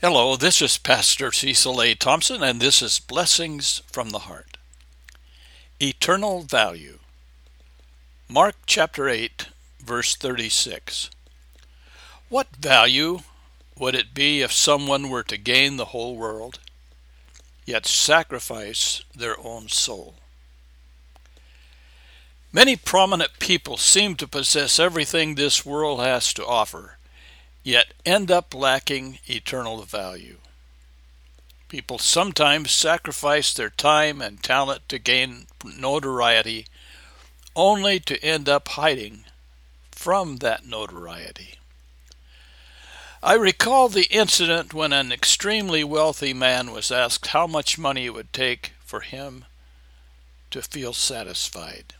Hello, this is Pastor Cecil A. Thompson, and this is Blessings from the Heart. Eternal Value. Mark chapter 8, verse 36. What value would it be if someone were to gain the whole world, yet sacrifice their own soul? Many prominent people seem to possess everything this world has to offer yet end up lacking eternal value. People sometimes sacrifice their time and talent to gain notoriety only to end up hiding from that notoriety. I recall the incident when an extremely wealthy man was asked how much money it would take for him to feel satisfied.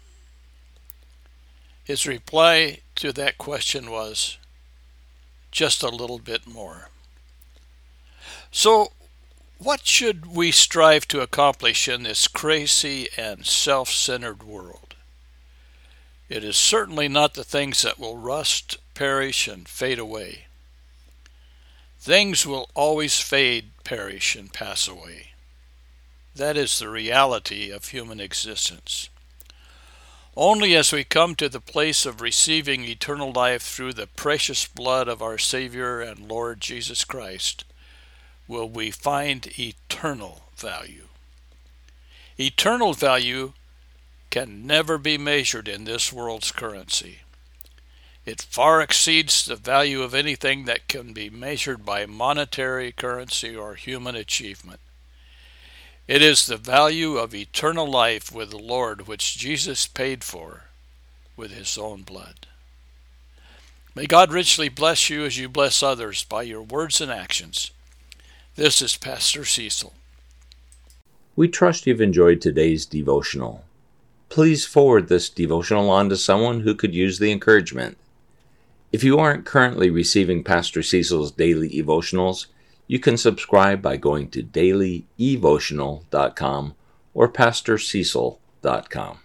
His reply to that question was just a little bit more. So, what should we strive to accomplish in this crazy and self centered world? It is certainly not the things that will rust, perish, and fade away. Things will always fade, perish, and pass away. That is the reality of human existence. Only as we come to the place of receiving eternal life through the precious blood of our Savior and Lord Jesus Christ will we find eternal value. Eternal value can never be measured in this world's currency. It far exceeds the value of anything that can be measured by monetary currency or human achievement. It is the value of eternal life with the Lord which Jesus paid for with his own blood. May God richly bless you as you bless others by your words and actions. This is Pastor Cecil. We trust you've enjoyed today's devotional. Please forward this devotional on to someone who could use the encouragement. If you aren't currently receiving Pastor Cecil's daily devotionals, you can subscribe by going to dailydevotional.com or pastorcecil.com.